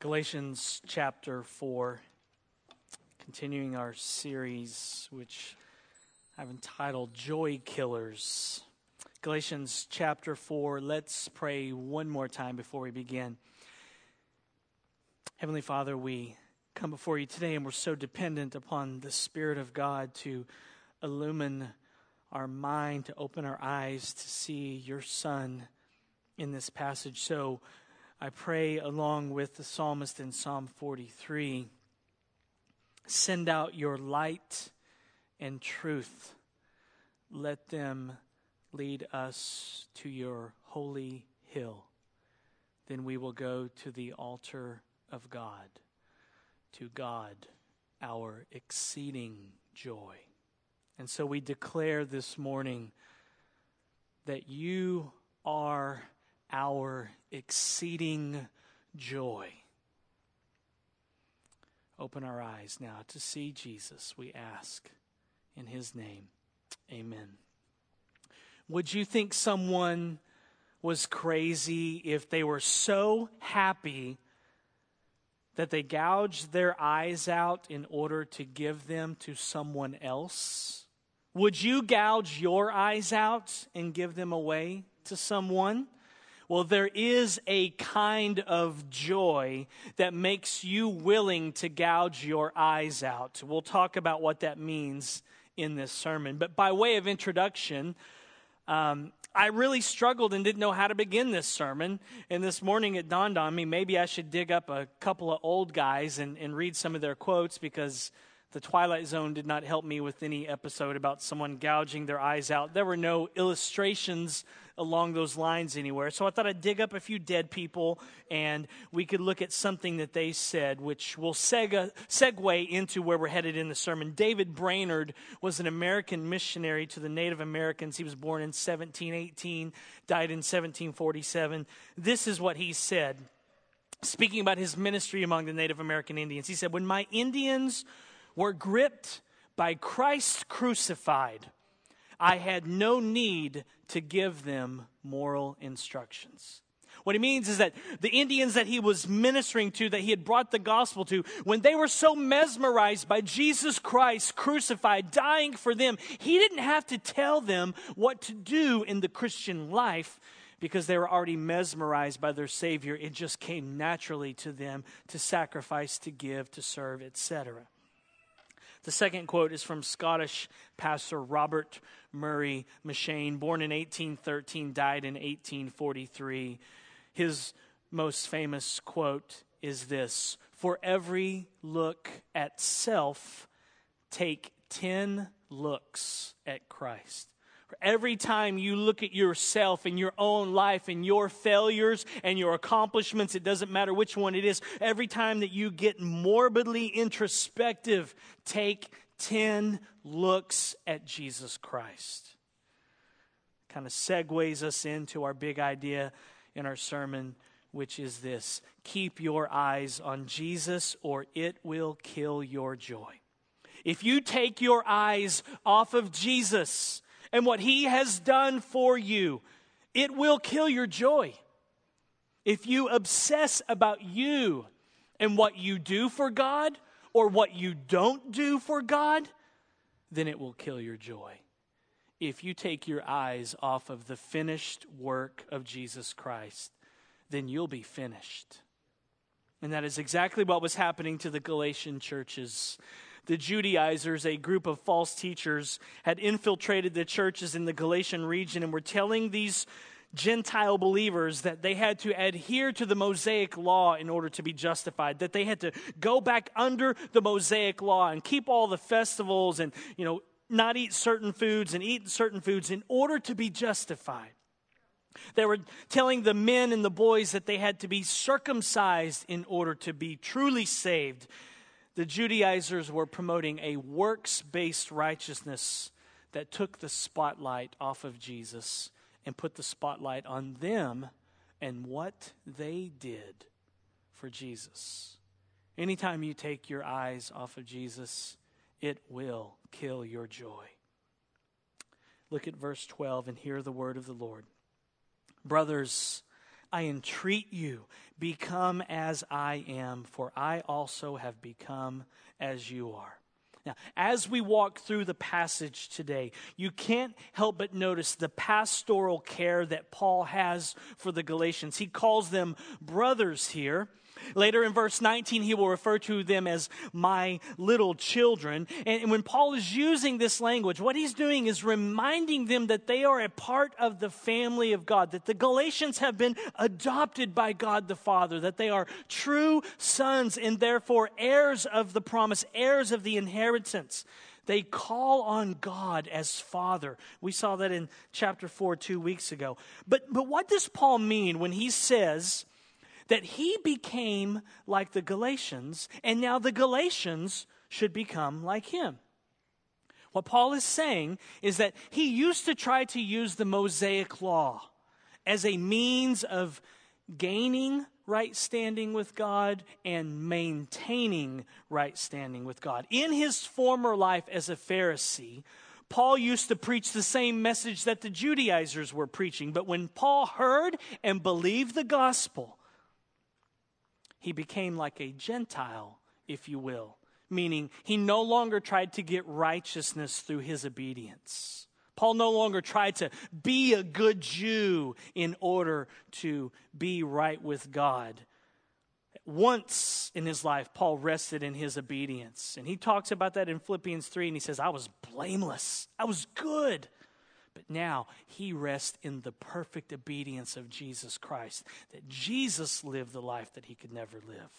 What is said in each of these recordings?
Galatians chapter 4, continuing our series, which I've entitled Joy Killers. Galatians chapter 4, let's pray one more time before we begin. Heavenly Father, we come before you today and we're so dependent upon the Spirit of God to illumine our mind, to open our eyes to see your Son in this passage. So, I pray, along with the psalmist in Psalm 43, send out your light and truth. Let them lead us to your holy hill. Then we will go to the altar of God, to God, our exceeding joy. And so we declare this morning that you are our exceeding joy. Open our eyes now to see Jesus, we ask. In his name, amen. Would you think someone was crazy if they were so happy that they gouged their eyes out in order to give them to someone else? Would you gouge your eyes out and give them away to someone? Well, there is a kind of joy that makes you willing to gouge your eyes out. We'll talk about what that means in this sermon. But by way of introduction, um, I really struggled and didn't know how to begin this sermon. And this morning it dawned on me maybe I should dig up a couple of old guys and, and read some of their quotes because the Twilight Zone did not help me with any episode about someone gouging their eyes out. There were no illustrations along those lines anywhere. So I thought I'd dig up a few dead people and we could look at something that they said, which will seg- segue into where we're headed in the sermon. David Brainerd was an American missionary to the Native Americans. He was born in 1718, died in 1747. This is what he said, speaking about his ministry among the Native American Indians. He said, When my Indians were gripped by Christ crucified, I had no need to give them moral instructions. What he means is that the Indians that he was ministering to, that he had brought the gospel to, when they were so mesmerized by Jesus Christ crucified, dying for them, he didn't have to tell them what to do in the Christian life because they were already mesmerized by their Savior. It just came naturally to them to sacrifice, to give, to serve, etc. The second quote is from Scottish pastor Robert Murray M'Cheyne, born in 1813, died in 1843. His most famous quote is this For every look at self, take 10 looks at Christ. Every time you look at yourself and your own life and your failures and your accomplishments, it doesn't matter which one it is, every time that you get morbidly introspective, take 10 looks at Jesus Christ. Kind of segues us into our big idea in our sermon, which is this keep your eyes on Jesus or it will kill your joy. If you take your eyes off of Jesus, and what He has done for you, it will kill your joy. If you obsess about you and what you do for God or what you don't do for God, then it will kill your joy. If you take your eyes off of the finished work of Jesus Christ, then you'll be finished. And that is exactly what was happening to the Galatian churches the Judaizers, a group of false teachers, had infiltrated the churches in the Galatian region and were telling these Gentile believers that they had to adhere to the Mosaic law in order to be justified, that they had to go back under the Mosaic law and keep all the festivals and, you know, not eat certain foods and eat certain foods in order to be justified. They were telling the men and the boys that they had to be circumcised in order to be truly saved the Judaizers were promoting a works based righteousness that took the spotlight off of Jesus and put the spotlight on them and what they did for Jesus. Anytime you take your eyes off of Jesus, it will kill your joy. Look at verse 12 and hear the word of the Lord. Brothers, I entreat you, become as I am, for I also have become as you are. Now, as we walk through the passage today, you can't help but notice the pastoral care that Paul has for the Galatians. He calls them brothers here. Later in verse 19, he will refer to them as my little children. And when Paul is using this language, what he's doing is reminding them that they are a part of the family of God, that the Galatians have been adopted by God the Father, that they are true sons and therefore heirs of the promise, heirs of the inheritance. They call on God as Father. We saw that in chapter 4 two weeks ago. But, but what does Paul mean when he says, that he became like the Galatians, and now the Galatians should become like him. What Paul is saying is that he used to try to use the Mosaic law as a means of gaining right standing with God and maintaining right standing with God. In his former life as a Pharisee, Paul used to preach the same message that the Judaizers were preaching. But when Paul heard and believed the gospel, he became like a Gentile, if you will, meaning he no longer tried to get righteousness through his obedience. Paul no longer tried to be a good Jew in order to be right with God. Once in his life, Paul rested in his obedience. And he talks about that in Philippians 3, and he says, I was blameless, I was good. But now he rests in the perfect obedience of Jesus Christ, that Jesus lived the life that he could never live.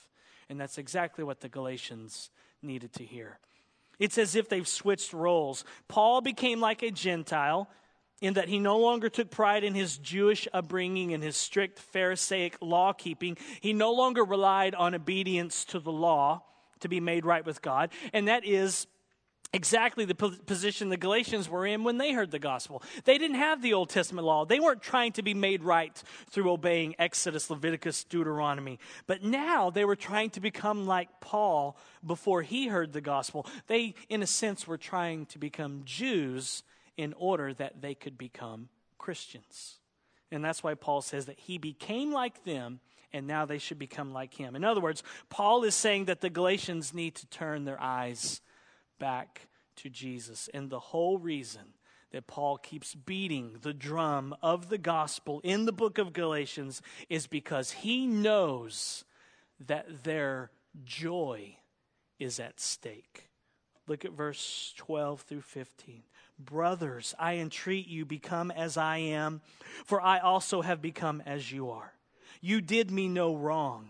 And that's exactly what the Galatians needed to hear. It's as if they've switched roles. Paul became like a Gentile in that he no longer took pride in his Jewish upbringing and his strict Pharisaic law keeping. He no longer relied on obedience to the law to be made right with God. And that is exactly the position the Galatians were in when they heard the gospel. They didn't have the Old Testament law. They weren't trying to be made right through obeying Exodus, Leviticus, Deuteronomy. But now they were trying to become like Paul before he heard the gospel. They, in a sense, were trying to become Jews in order that they could become Christians. And that's why Paul says that he became like them and now they should become like him. In other words, Paul is saying that the Galatians need to turn their eyes back to Jesus. And the whole reason that Paul keeps beating the drum of the gospel in the book of Galatians is because he knows that their joy is at stake. Look at verse 12 through 15. Brothers, I entreat you, become as I am, for I also have become as you are. You did me no wrong.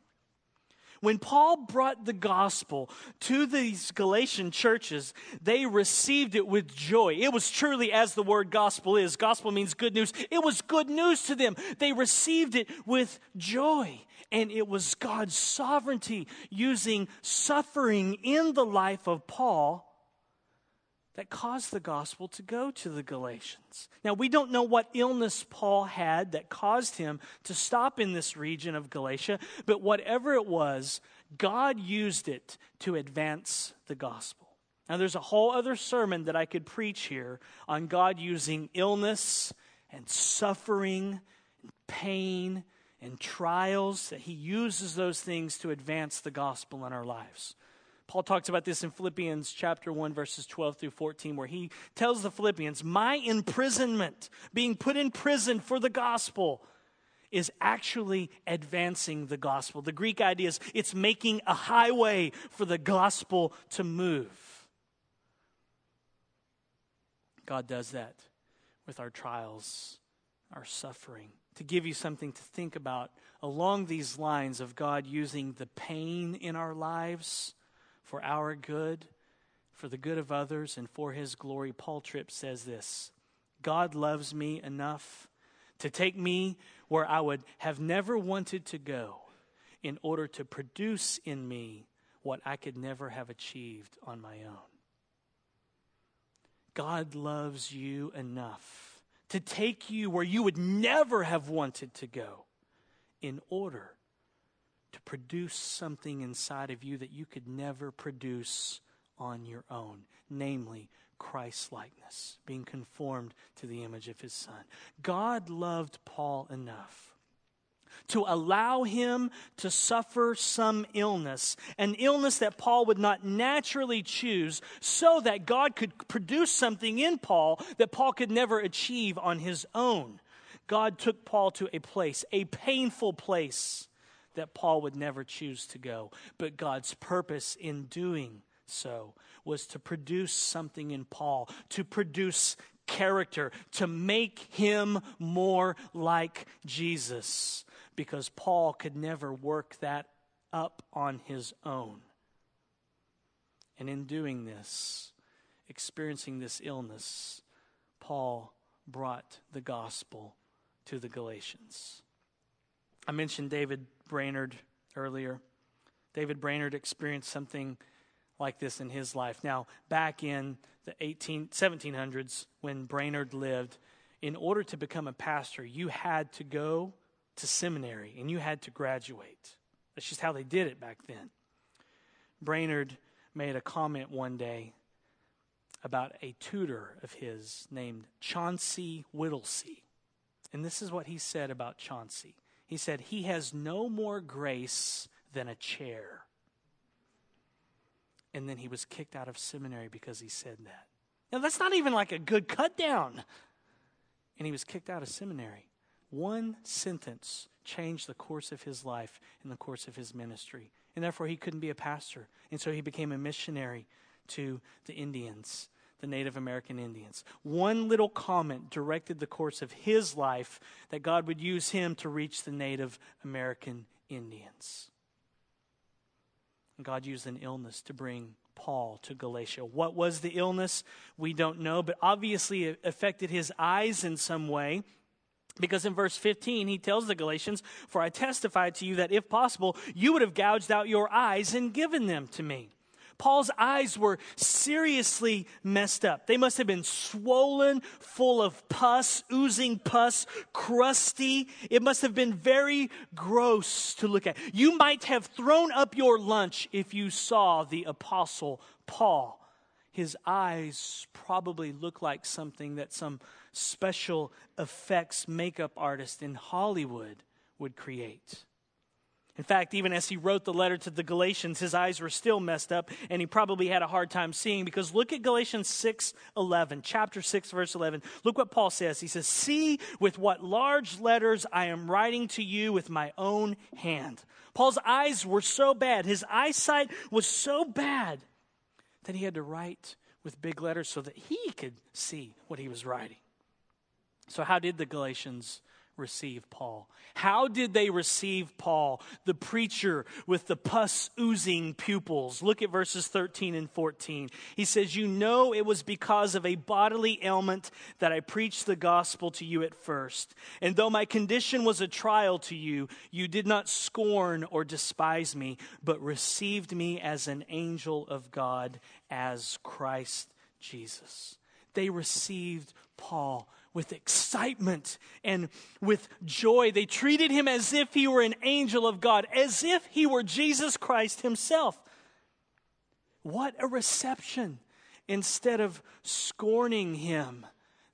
When Paul brought the gospel to these Galatian churches, they received it with joy. It was truly as the word gospel is. Gospel means good news. It was good news to them. They received it with joy. And it was God's sovereignty using suffering in the life of Paul that caused the gospel to go to the Galatians. Now, we don't know what illness Paul had that caused him to stop in this region of Galatia, but whatever it was, God used it to advance the gospel. Now, there's a whole other sermon that I could preach here on God using illness and suffering and pain and trials, that He uses those things to advance the gospel in our lives. Paul talks about this in Philippians chapter 1, verses 12 through 14, where he tells the Philippians, My imprisonment, being put in prison for the gospel, is actually advancing the gospel. The Greek idea is it's making a highway for the gospel to move. God does that with our trials, our suffering. To give you something to think about along these lines of God using the pain in our lives for our good, for the good of others, and for his glory, Paul Tripp says this God loves me enough to take me where I would have never wanted to go in order to produce in me what I could never have achieved on my own. God loves you enough to take you where you would never have wanted to go in order to produce something inside of you that you could never produce on your own, namely Christ likeness, being conformed to the image of his Son. God loved Paul enough to allow him to suffer some illness, an illness that Paul would not naturally choose, so that God could produce something in Paul that Paul could never achieve on his own. God took Paul to a place, a painful place that Paul would never choose to go. But God's purpose in doing so was to produce something in Paul, to produce character, to make him more like Jesus, because Paul could never work that up on his own. And in doing this, experiencing this illness, Paul brought the gospel to the Galatians. I mentioned David Brainerd earlier. David Brainerd experienced something like this in his life. Now, back in the 18, 1700s, when Brainerd lived, in order to become a pastor, you had to go to seminary and you had to graduate. That's just how they did it back then. Brainerd made a comment one day about a tutor of his named Chauncey Whittlesey. And this is what he said about Chauncey. He said, He has no more grace than a chair. And then he was kicked out of seminary because he said that. Now, that's not even like a good cut down. And he was kicked out of seminary. One sentence changed the course of his life and the course of his ministry. And therefore, he couldn't be a pastor. And so he became a missionary to the Indians the Native American Indians. One little comment directed the course of his life that God would use him to reach the Native American Indians. And God used an illness to bring Paul to Galatia. What was the illness? We don't know, but obviously it affected his eyes in some way. Because in verse 15, he tells the Galatians, For I testify to you that if possible, you would have gouged out your eyes and given them to me. Paul's eyes were seriously messed up. They must have been swollen, full of pus, oozing pus, crusty. It must have been very gross to look at. You might have thrown up your lunch if you saw the apostle Paul. His eyes probably look like something that some special effects makeup artist in Hollywood would create. In fact, even as he wrote the letter to the Galatians, his eyes were still messed up and he probably had a hard time seeing because look at Galatians 6 11, chapter 6, verse 11. Look what Paul says. He says, See with what large letters I am writing to you with my own hand. Paul's eyes were so bad, his eyesight was so bad that he had to write with big letters so that he could see what he was writing. So, how did the Galatians receive Paul? How did they receive Paul, the preacher with the pus oozing pupils? Look at verses 13 and 14. He says, You know it was because of a bodily ailment that I preached the gospel to you at first. And though my condition was a trial to you, you did not scorn or despise me, but received me as an angel of God, as Christ Jesus. They received Paul with excitement and with joy. They treated him as if he were an angel of God, as if he were Jesus Christ himself. What a reception! Instead of scorning him,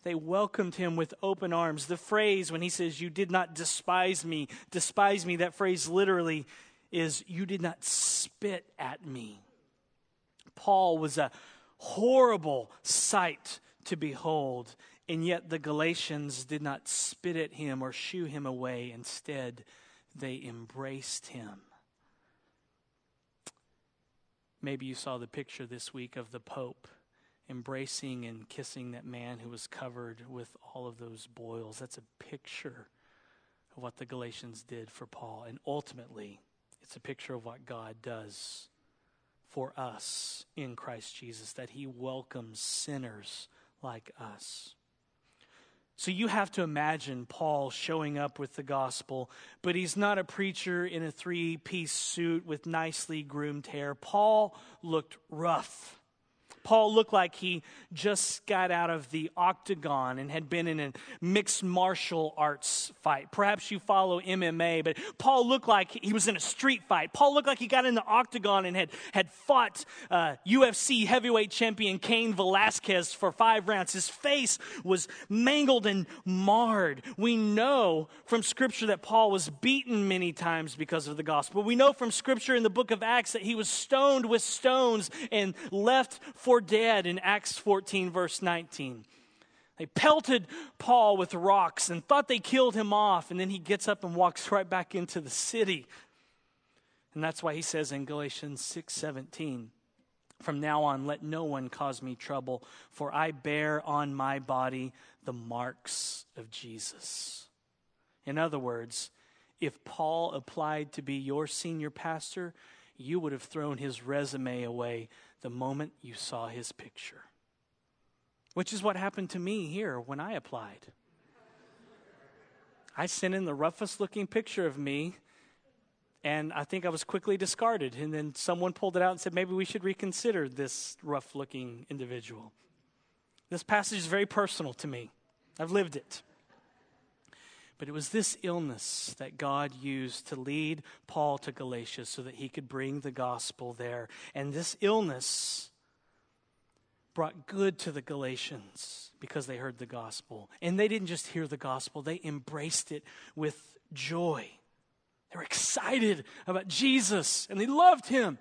they welcomed him with open arms. The phrase when he says, You did not despise me, despise me, that phrase literally is, You did not spit at me. Paul was a horrible sight to behold. And yet the Galatians did not spit at him or shoo him away. Instead, they embraced him. Maybe you saw the picture this week of the Pope embracing and kissing that man who was covered with all of those boils. That's a picture of what the Galatians did for Paul. And ultimately, it's a picture of what God does for us in Christ Jesus, that he welcomes sinners like us. So you have to imagine Paul showing up with the gospel, but he's not a preacher in a three piece suit with nicely groomed hair. Paul looked rough. Paul looked like he just got out of the octagon and had been in a mixed martial arts fight. Perhaps you follow MMA, but Paul looked like he was in a street fight. Paul looked like he got in the octagon and had, had fought uh, UFC heavyweight champion Cain Velasquez for five rounds. His face was mangled and marred. We know from Scripture that Paul was beaten many times because of the gospel. We know from Scripture in the book of Acts that he was stoned with stones and left for dead in Acts 14, verse 19. They pelted Paul with rocks and thought they killed him off, and then he gets up and walks right back into the city. And that's why he says in Galatians 6:17, "From now on let no one cause me trouble, for I bear on my body the marks of Jesus." In other words, if Paul applied to be your senior pastor, you would have thrown his resume away the moment you saw his picture. Which is what happened to me here when I applied. I sent in the roughest looking picture of me, and I think I was quickly discarded. And then someone pulled it out and said, maybe we should reconsider this rough looking individual. This passage is very personal to me. I've lived it. But it was this illness that God used to lead Paul to Galatia so that he could bring the gospel there. And this illness brought good to the Galatians because they heard the gospel. And they didn't just hear the gospel, they embraced it with joy. They were excited about Jesus and they loved him.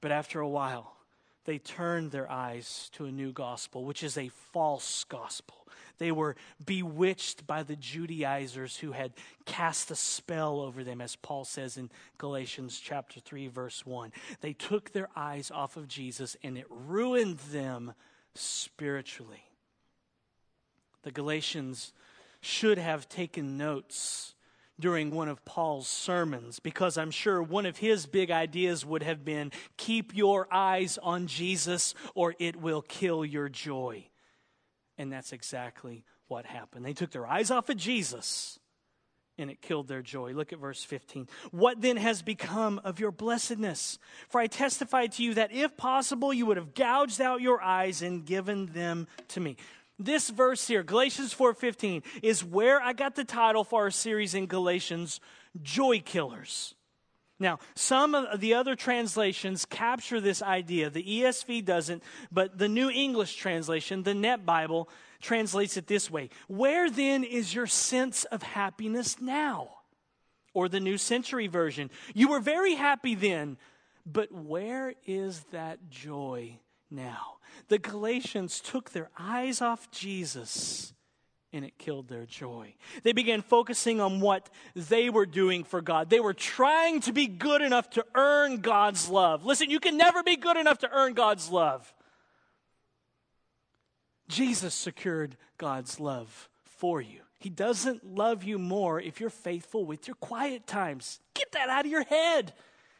But after a while, they turned their eyes to a new gospel, which is a false gospel. They were bewitched by the Judaizers who had cast a spell over them, as Paul says in Galatians chapter 3, verse 1. They took their eyes off of Jesus and it ruined them spiritually. The Galatians should have taken notes during one of Paul's sermons because I'm sure one of his big ideas would have been keep your eyes on Jesus or it will kill your joy. And that's exactly what happened. They took their eyes off of Jesus and it killed their joy. Look at verse 15. What then has become of your blessedness? For I testify to you that if possible, you would have gouged out your eyes and given them to me. This verse here, Galatians 4:15, is where I got the title for our series in Galatians, Joy Killers. Now, some of the other translations capture this idea. The ESV doesn't, but the New English translation, the Net Bible, translates it this way Where then is your sense of happiness now? Or the New Century Version, You were very happy then, but where is that joy now? The Galatians took their eyes off Jesus and it killed their joy. They began focusing on what they were doing for God. They were trying to be good enough to earn God's love. Listen, you can never be good enough to earn God's love. Jesus secured God's love for you. He doesn't love you more if you're faithful with your quiet times. Get that out of your head.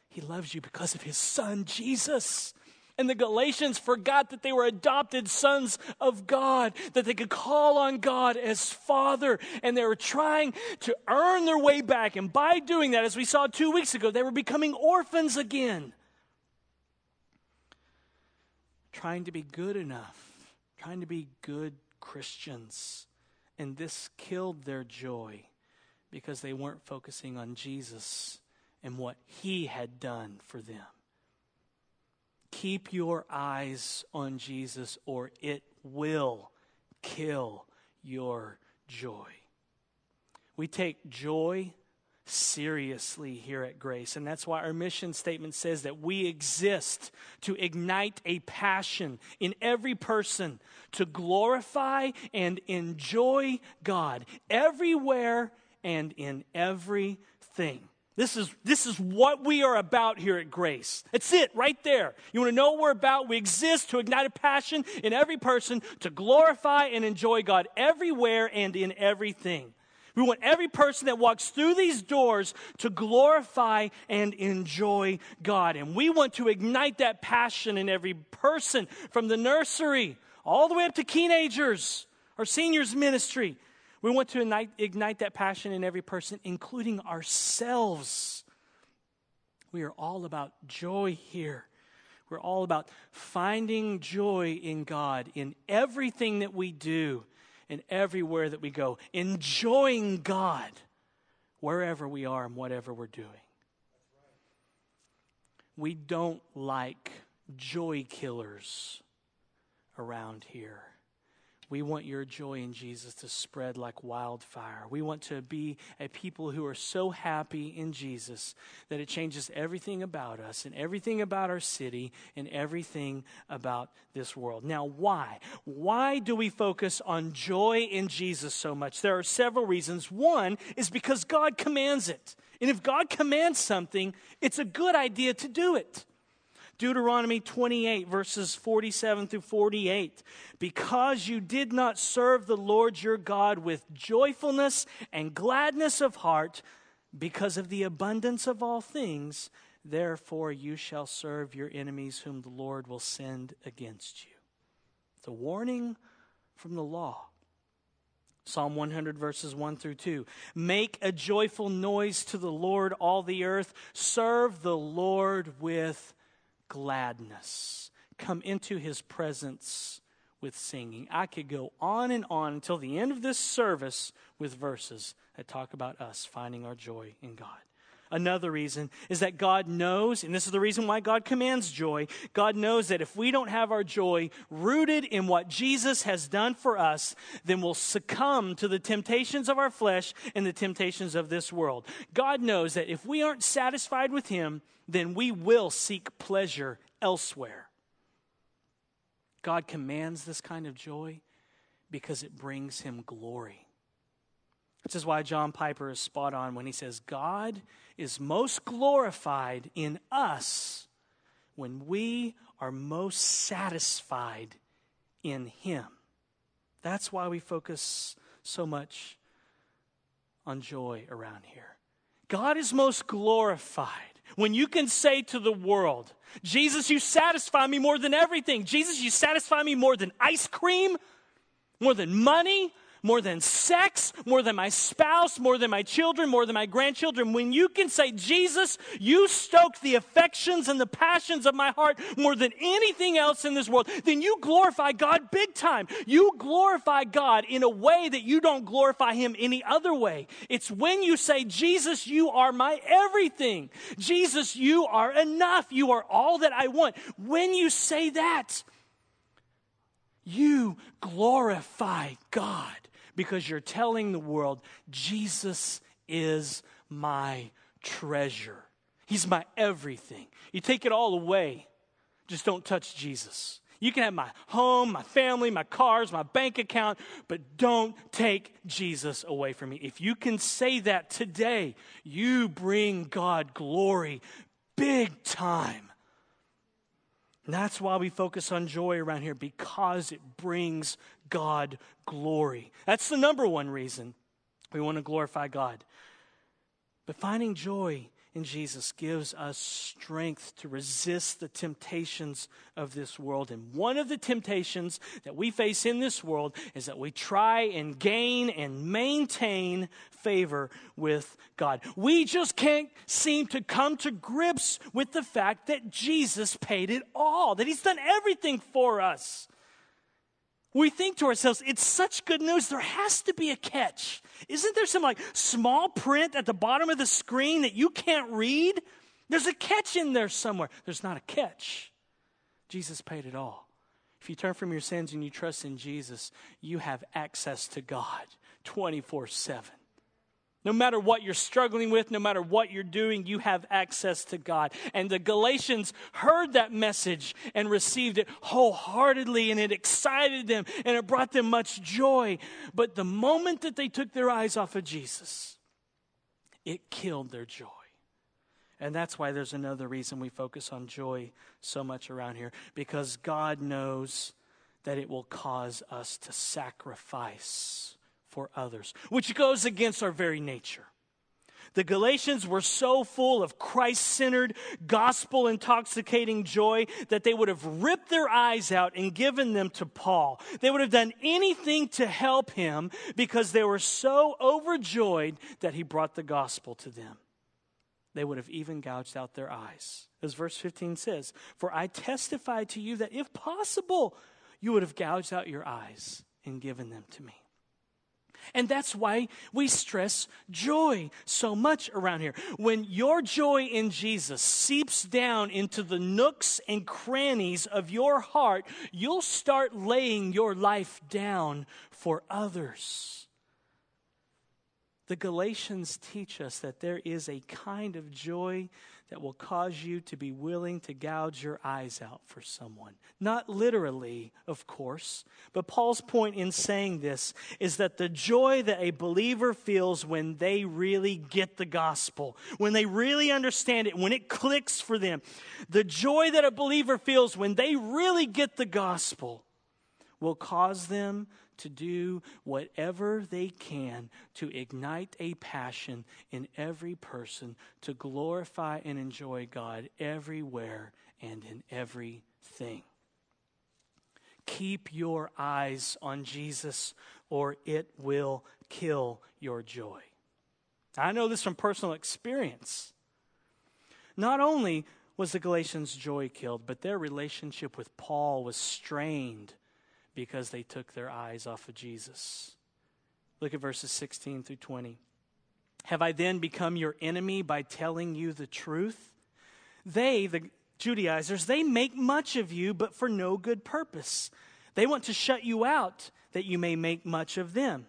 He loves you because of his son, Jesus. And the Galatians forgot that they were adopted sons of God, that they could call on God as Father, and they were trying to earn their way back. And by doing that, as we saw two weeks ago, they were becoming orphans again. Trying to be good enough, trying to be good Christians. And this killed their joy because they weren't focusing on Jesus and what He had done for them. Keep your eyes on Jesus, or it will kill your joy. We take joy seriously here at Grace, and that's why our mission statement says that we exist to ignite a passion in every person to glorify and enjoy God everywhere and in everything. This is, this is what we are about here at Grace. It's it right there. You want to know what we're about? We exist to ignite a passion in every person to glorify and enjoy God everywhere and in everything. We want every person that walks through these doors to glorify and enjoy God. And we want to ignite that passion in every person from the nursery all the way up to teenagers or seniors ministry We want to ignite, ignite that passion in every person, including ourselves. We are all about joy here. We're all about finding joy in God in everything that we do and everywhere that we go, enjoying God wherever we are and whatever we're doing. We don't like joy killers around here. We want your joy in Jesus to spread like wildfire. We want to be a people who are so happy in Jesus that it changes everything about us and everything about our city and everything about this world. Now, why? Why do we focus on joy in Jesus so much? There are several reasons. One is because God commands it. And if God commands something, it's a good idea to do it. Deuteronomy 28, verses 47 through 48. Because you did not serve the Lord your God with joyfulness and gladness of heart, because of the abundance of all things, therefore you shall serve your enemies, whom the Lord will send against you. The warning from the law. Psalm 100, verses 1 through 2. Make a joyful noise to the Lord, all the earth. Serve the Lord with gladness. Come into his presence with singing. I could go on and on until the end of this service with verses that talk about us finding our joy in God. Another reason is that God knows, and this is the reason why God commands joy. God knows that if we don't have our joy rooted in what Jesus has done for us, then we'll succumb to the temptations of our flesh and the temptations of this world. God knows that if we aren't satisfied with Him, then we will seek pleasure elsewhere. God commands this kind of joy because it brings Him glory. This is why John Piper is spot on when he says, God is most glorified in us when we are most satisfied in Him. That's why we focus so much on joy around here. God is most glorified when you can say to the world, Jesus, you satisfy me more than everything. Jesus, you satisfy me more than ice cream, more than money, more than sex, more than my spouse, more than my children, more than my grandchildren, when you can say, Jesus, you stoke the affections and the passions of my heart more than anything else in this world, then you glorify God big time. You glorify God in a way that you don't glorify Him any other way. It's when you say, Jesus, you are my everything. Jesus, you are enough. You are all that I want. When you say that, you glorify God because you're telling the world, Jesus is my treasure. He's my everything. You take it all away, just don't touch Jesus. You can have my home, my family, my cars, my bank account, but don't take Jesus away from me. If you can say that today, you bring God glory big time. And that's why we focus on joy around here, because it brings God glory. That's the number one reason we want to glorify God. But finding joy in Jesus gives us strength to resist the temptations of this world. And one of the temptations that we face in this world is that we try and gain and maintain favor with God. We just can't seem to come to grips with the fact that Jesus paid it all, that He's done everything for us we think to ourselves, it's such good news, there has to be a catch. Isn't there some like small print at the bottom of the screen that you can't read? There's a catch in there somewhere. There's not a catch. Jesus paid it all. If you turn from your sins and you trust in Jesus, you have access to God 24 7. No matter what you're struggling with, no matter what you're doing, you have access to God. And the Galatians heard that message and received it wholeheartedly, and it excited them and it brought them much joy. But the moment that they took their eyes off of Jesus, it killed their joy. And that's why there's another reason we focus on joy so much around here, because God knows that it will cause us to sacrifice for others, which goes against our very nature. The Galatians were so full of Christ centered, gospel intoxicating joy that they would have ripped their eyes out and given them to Paul. They would have done anything to help him because they were so overjoyed that he brought the gospel to them. They would have even gouged out their eyes. As verse 15 says, For I testify to you that if possible, you would have gouged out your eyes and given them to me. And that's why we stress joy so much around here. When your joy in Jesus seeps down into the nooks and crannies of your heart, you'll start laying your life down for others. The Galatians teach us that there is a kind of joy that will cause you to be willing to gouge your eyes out for someone. Not literally, of course, but Paul's point in saying this is that the joy that a believer feels when they really get the gospel, when they really understand it, when it clicks for them, the joy that a believer feels when they really get the gospel will cause them to do whatever they can to ignite a passion in every person to glorify and enjoy God everywhere and in everything. Keep your eyes on Jesus, or it will kill your joy. I know this from personal experience. Not only was the Galatians' joy killed, but their relationship with Paul was strained because they took their eyes off of Jesus. Look at verses 16 through 20. Have I then become your enemy by telling you the truth? They, the Judaizers, they make much of you, but for no good purpose. They want to shut you out that you may make much of them.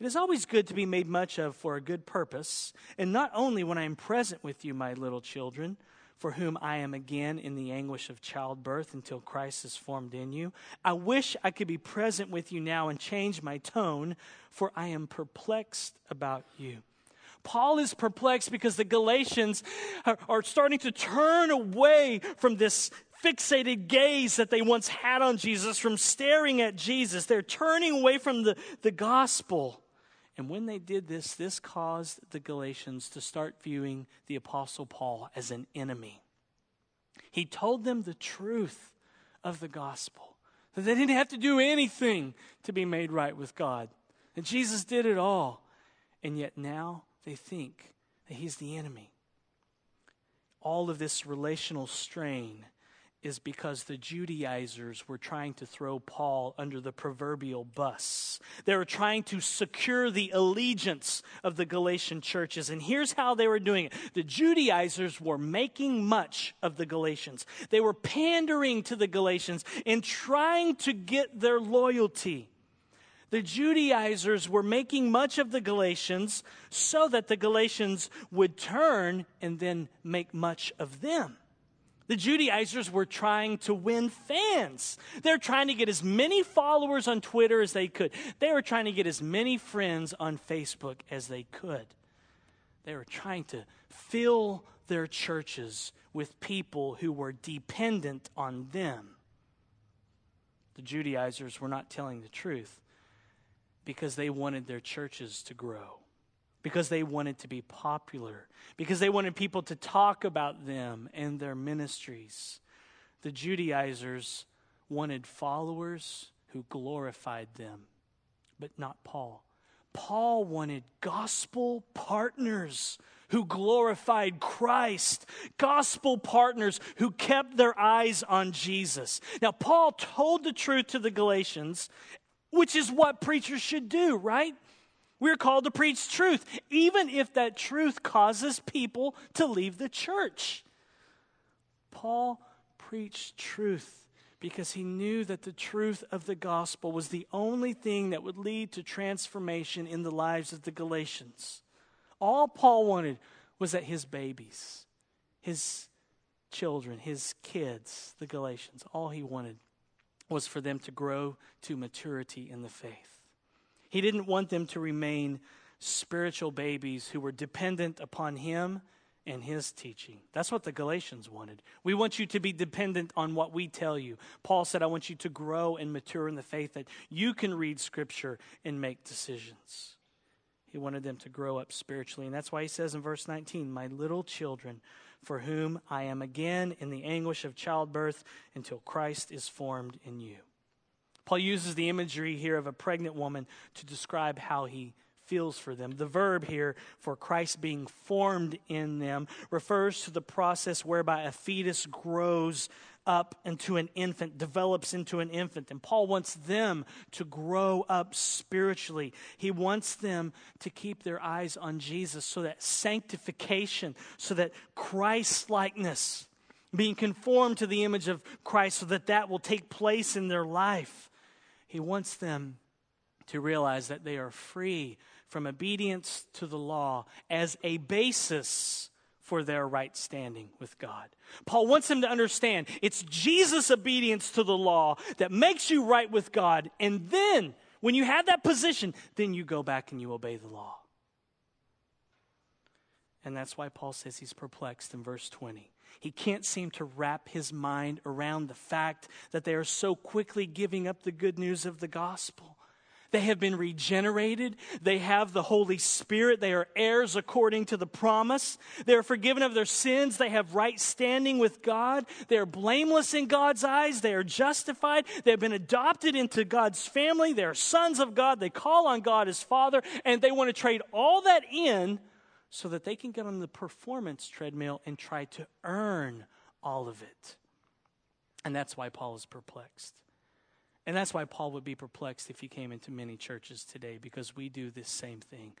It is always good to be made much of for a good purpose, and not only when I am present with you, my little children for whom I am again in the anguish of childbirth until Christ is formed in you. I wish I could be present with you now and change my tone, for I am perplexed about you. Paul is perplexed because the Galatians are, are starting to turn away from this fixated gaze that they once had on Jesus, from staring at Jesus. They're turning away from the, the gospel. And when they did this, this caused the Galatians to start viewing the Apostle Paul as an enemy. He told them the truth of the gospel that they didn't have to do anything to be made right with God, that Jesus did it all. And yet now they think that he's the enemy. All of this relational strain is because the Judaizers were trying to throw Paul under the proverbial bus. They were trying to secure the allegiance of the Galatian churches. And here's how they were doing it the Judaizers were making much of the Galatians, they were pandering to the Galatians and trying to get their loyalty. The Judaizers were making much of the Galatians so that the Galatians would turn and then make much of them. The Judaizers were trying to win fans. They're trying to get as many followers on Twitter as they could. They were trying to get as many friends on Facebook as they could. They were trying to fill their churches with people who were dependent on them. The Judaizers were not telling the truth because they wanted their churches to grow because they wanted to be popular, because they wanted people to talk about them and their ministries. The Judaizers wanted followers who glorified them, but not Paul. Paul wanted gospel partners who glorified Christ, gospel partners who kept their eyes on Jesus. Now, Paul told the truth to the Galatians, which is what preachers should do, right? We're called to preach truth, even if that truth causes people to leave the church. Paul preached truth because he knew that the truth of the gospel was the only thing that would lead to transformation in the lives of the Galatians. All Paul wanted was that his babies, his children, his kids, the Galatians, all he wanted was for them to grow to maturity in the faith. He didn't want them to remain spiritual babies who were dependent upon him and his teaching. That's what the Galatians wanted. We want you to be dependent on what we tell you. Paul said, I want you to grow and mature in the faith that you can read scripture and make decisions. He wanted them to grow up spiritually. And that's why he says in verse 19, My little children, for whom I am again in the anguish of childbirth until Christ is formed in you. Paul uses the imagery here of a pregnant woman to describe how he feels for them. The verb here for Christ being formed in them refers to the process whereby a fetus grows up into an infant, develops into an infant. And Paul wants them to grow up spiritually. He wants them to keep their eyes on Jesus so that sanctification, so that Christ likeness, being conformed to the image of Christ, so that that will take place in their life. He wants them to realize that they are free from obedience to the law as a basis for their right standing with God. Paul wants them to understand it's Jesus' obedience to the law that makes you right with God. And then, when you have that position, then you go back and you obey the law. And that's why Paul says he's perplexed in verse 20. He can't seem to wrap his mind around the fact that they are so quickly giving up the good news of the gospel. They have been regenerated. They have the Holy Spirit. They are heirs according to the promise. They are forgiven of their sins. They have right standing with God. They are blameless in God's eyes. They are justified. They have been adopted into God's family. They are sons of God. They call on God as Father, and they want to trade all that in so that they can get on the performance treadmill and try to earn all of it. And that's why Paul is perplexed. And that's why Paul would be perplexed if he came into many churches today, because we do this same thing.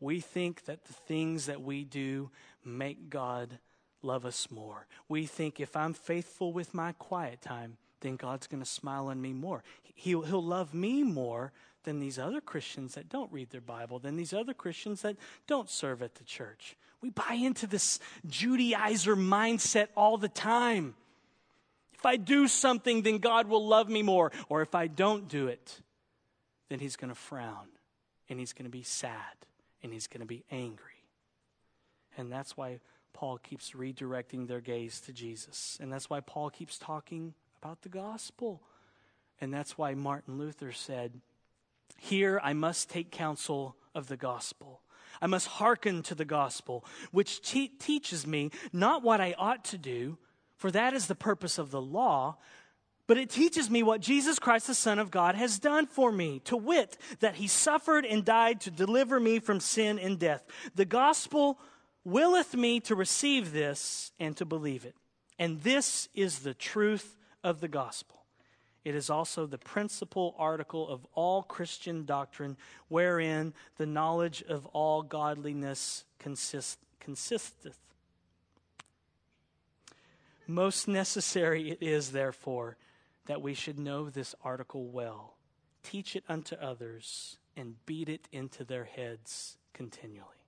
We think that the things that we do make God love us more. We think if I'm faithful with my quiet time, then God's going to smile on me more. He'll, he'll love me more than these other Christians that don't read their Bible, than these other Christians that don't serve at the church. We buy into this Judaizer mindset all the time. If I do something, then God will love me more. Or if I don't do it, then He's going to frown and He's going to be sad and He's going to be angry. And that's why Paul keeps redirecting their gaze to Jesus. And that's why Paul keeps talking about the gospel. And that's why Martin Luther said, Here I must take counsel of the gospel. I must hearken to the gospel, which te- teaches me not what I ought to do for that is the purpose of the law. But it teaches me what Jesus Christ, the Son of God, has done for me, to wit, that he suffered and died to deliver me from sin and death. The gospel willeth me to receive this and to believe it. And this is the truth of the gospel. It is also the principal article of all Christian doctrine, wherein the knowledge of all godliness consist, consisteth most necessary it is, therefore, that we should know this article well, teach it unto others, and beat it into their heads continually.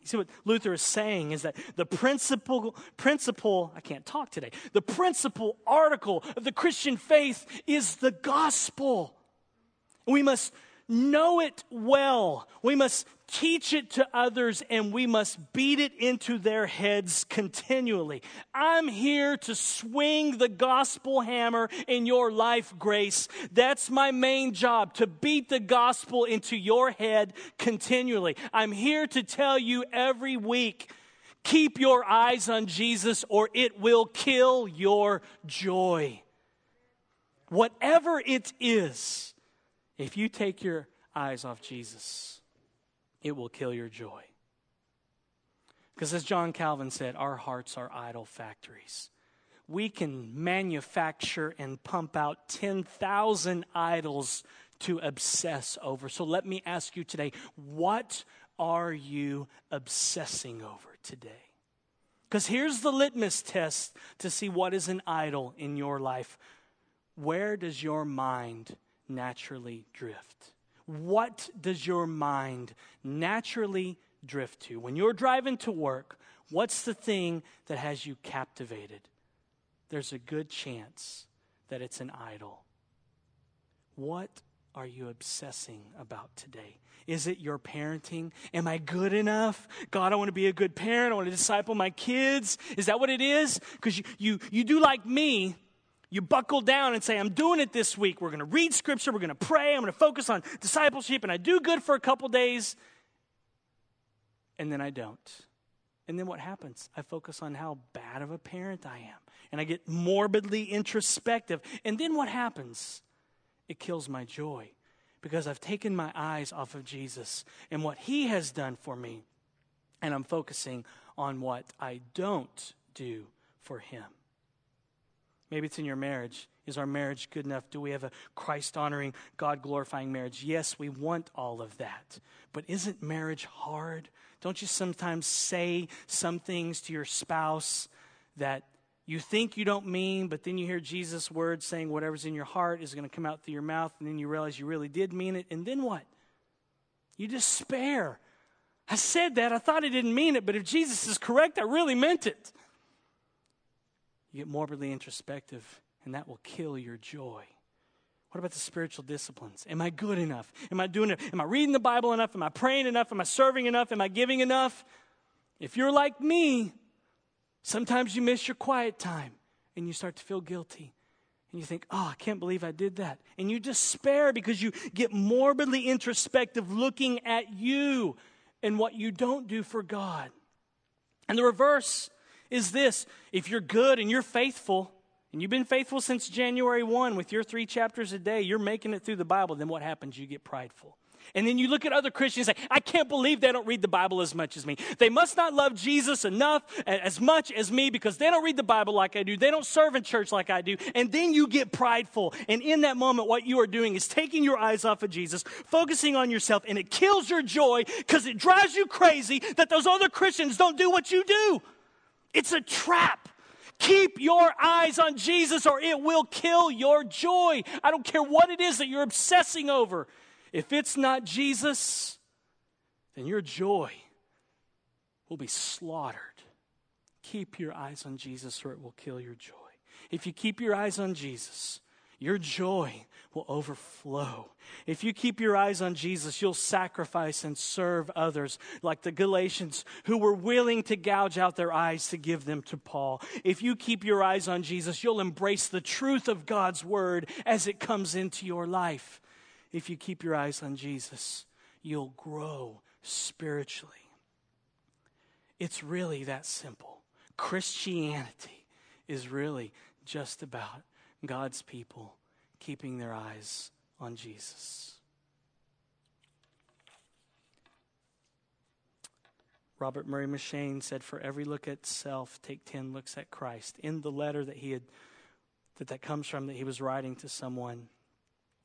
You see what Luther is saying is that the principal principle, I can't talk today, the principal article of the Christian faith is the gospel. We must know it well. We must teach it to others and we must beat it into their heads continually. I'm here to swing the gospel hammer in your life, Grace. That's my main job, to beat the gospel into your head continually. I'm here to tell you every week keep your eyes on Jesus or it will kill your joy. Whatever it is, if you take your eyes off Jesus, it will kill your joy. Because as John Calvin said, our hearts are idol factories. We can manufacture and pump out 10,000 idols to obsess over. So let me ask you today what are you obsessing over today? Because here's the litmus test to see what is an idol in your life. Where does your mind naturally drift? what does your mind naturally drift to? When you're driving to work, what's the thing that has you captivated? There's a good chance that it's an idol. What are you obsessing about today? Is it your parenting? Am I good enough? God, I want to be a good parent. I want to disciple my kids. Is that what it is? Because you, you, you do like me, you buckle down and say, I'm doing it this week. We're going to read scripture. We're going to pray. I'm going to focus on discipleship. And I do good for a couple days. and then I don't. And then what happens? I focus on how bad of a parent I am. And I get morbidly introspective. And then what happens? It kills my joy because I've taken my eyes off of Jesus and what he has done for me. And I'm focusing on what I don't do for him. Maybe it's in your marriage. Is our marriage good enough? Do we have a Christ honoring, God glorifying marriage? Yes, we want all of that. But isn't marriage hard? Don't you sometimes say some things to your spouse that you think you don't mean, but then you hear Jesus' words saying whatever's in your heart is going to come out through your mouth, and then you realize you really did mean it, and then what? You despair. I said that. I thought I didn't mean it, but if Jesus is correct, I really meant it. Get morbidly introspective, and that will kill your joy. What about the spiritual disciplines? Am I good enough? Am I doing it? Am I reading the Bible enough? Am I praying enough? Am I serving enough? Am I giving enough? If you're like me, sometimes you miss your quiet time and you start to feel guilty. And you think, oh, I can't believe I did that. And you despair because you get morbidly introspective looking at you and what you don't do for God. And the reverse is this if you're good and you're faithful, and you've been faithful since January 1 with your three chapters a day, you're making it through the Bible, then what happens? You get prideful. And then you look at other Christians and say, I can't believe they don't read the Bible as much as me. They must not love Jesus enough, as much as me, because they don't read the Bible like I do. They don't serve in church like I do. And then you get prideful. And in that moment, what you are doing is taking your eyes off of Jesus, focusing on yourself, and it kills your joy because it drives you crazy that those other Christians don't do what you do. It's a trap. Keep your eyes on Jesus or it will kill your joy. I don't care what it is that you're obsessing over. If it's not Jesus, then your joy will be slaughtered. Keep your eyes on Jesus or it will kill your joy. If you keep your eyes on Jesus, your joy will overflow. If you keep your eyes on Jesus, you'll sacrifice and serve others, like the Galatians who were willing to gouge out their eyes to give them to Paul. If you keep your eyes on Jesus, you'll embrace the truth of God's word as it comes into your life. If you keep your eyes on Jesus, you'll grow spiritually. It's really that simple. Christianity is really just about God's people keeping their eyes on Jesus. Robert Murray M'Cheyne said, "For every look at self, take ten looks at Christ." In the letter that he had, that that comes from, that he was writing to someone,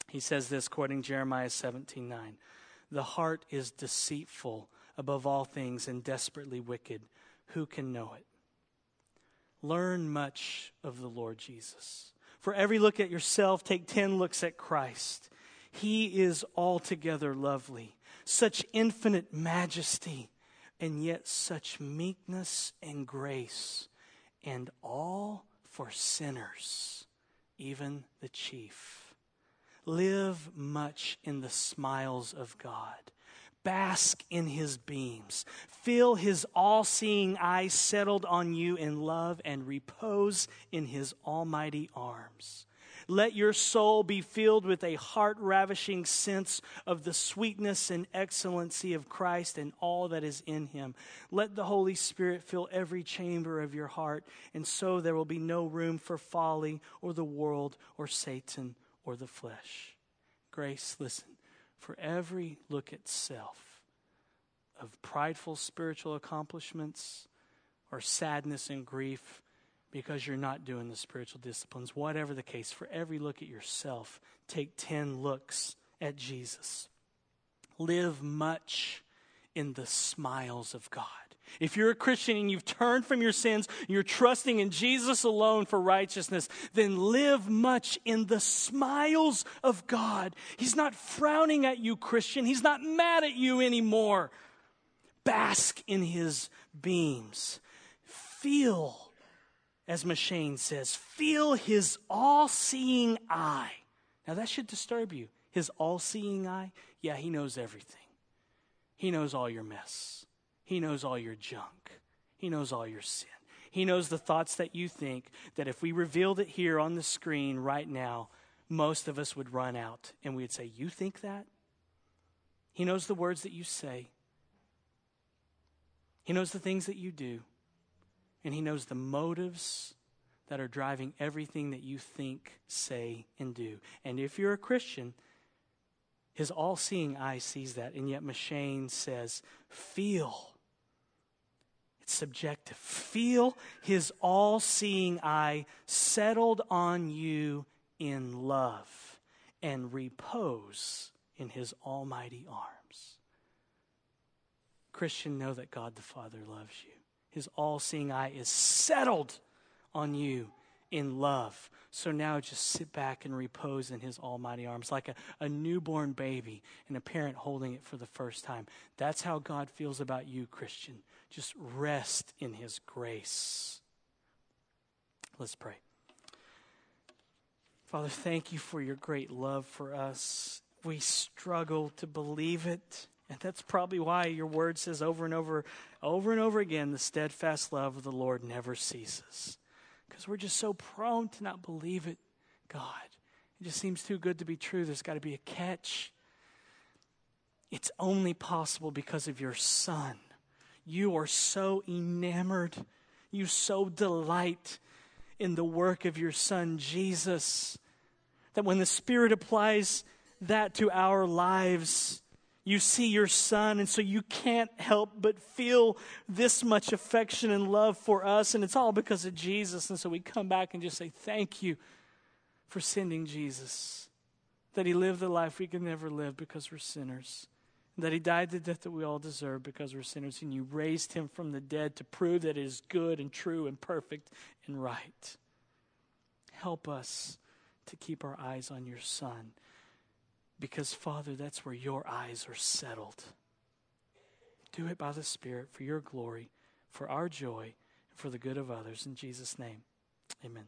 he says this, quoting Jeremiah seventeen nine: "The heart is deceitful above all things and desperately wicked. Who can know it?" Learn much of the Lord Jesus. For every look at yourself, take 10 looks at Christ. He is altogether lovely, such infinite majesty, and yet such meekness and grace, and all for sinners, even the chief. Live much in the smiles of God bask in his beams. Feel his all seeing eyes settled on you in love and repose in his almighty arms. Let your soul be filled with a heart ravishing sense of the sweetness and excellency of Christ and all that is in him. Let the Holy Spirit fill every chamber of your heart, and so there will be no room for folly or the world or Satan or the flesh. Grace, listen for every look at self of prideful spiritual accomplishments or sadness and grief because you're not doing the spiritual disciplines. Whatever the case, for every look at yourself, take 10 looks at Jesus. Live much in the smiles of God. If you're a Christian and you've turned from your sins, you're trusting in Jesus alone for righteousness, then live much in the smiles of God. He's not frowning at you, Christian. He's not mad at you anymore. Bask in his beams. Feel, as M'Cheyne says, feel his all seeing eye. Now that should disturb you. His all seeing eye? Yeah, he knows everything, he knows all your mess. He knows all your junk. He knows all your sin. He knows the thoughts that you think that if we revealed it here on the screen right now, most of us would run out and we'd say, You think that? He knows the words that you say. He knows the things that you do, and He knows the motives that are driving everything that you think, say, and do. And if you're a Christian, His all seeing eye sees that, and yet M'Cheyne says, feel. Subjective. Feel His all seeing eye settled on you in love and repose in His almighty arms. Christian, know that God the Father loves you. His all seeing eye is settled on you in love. So now just sit back and repose in his almighty arms like a, a newborn baby and a parent holding it for the first time. That's how God feels about you, Christian. Just rest in his grace. Let's pray. Father, thank you for your great love for us. We struggle to believe it. And that's probably why your word says over and over, over and over again, the steadfast love of the Lord never ceases. Because we're just so prone to not believe it, God. It just seems too good to be true. There's got to be a catch. It's only possible because of your Son. You are so enamored, you so delight in the work of your Son, Jesus, that when the Spirit applies that to our lives, you see your son, and so you can't help but feel this much affection and love for us, and it's all because of Jesus. And so we come back and just say, Thank you for sending Jesus, that he lived the life we could never live because we're sinners, that he died the death that we all deserve because we're sinners, and you raised him from the dead to prove that it is good and true and perfect and right. Help us to keep our eyes on your son because, Father, that's where your eyes are settled. Do it by the Spirit for your glory, for our joy, and for the good of others. In Jesus' name, amen.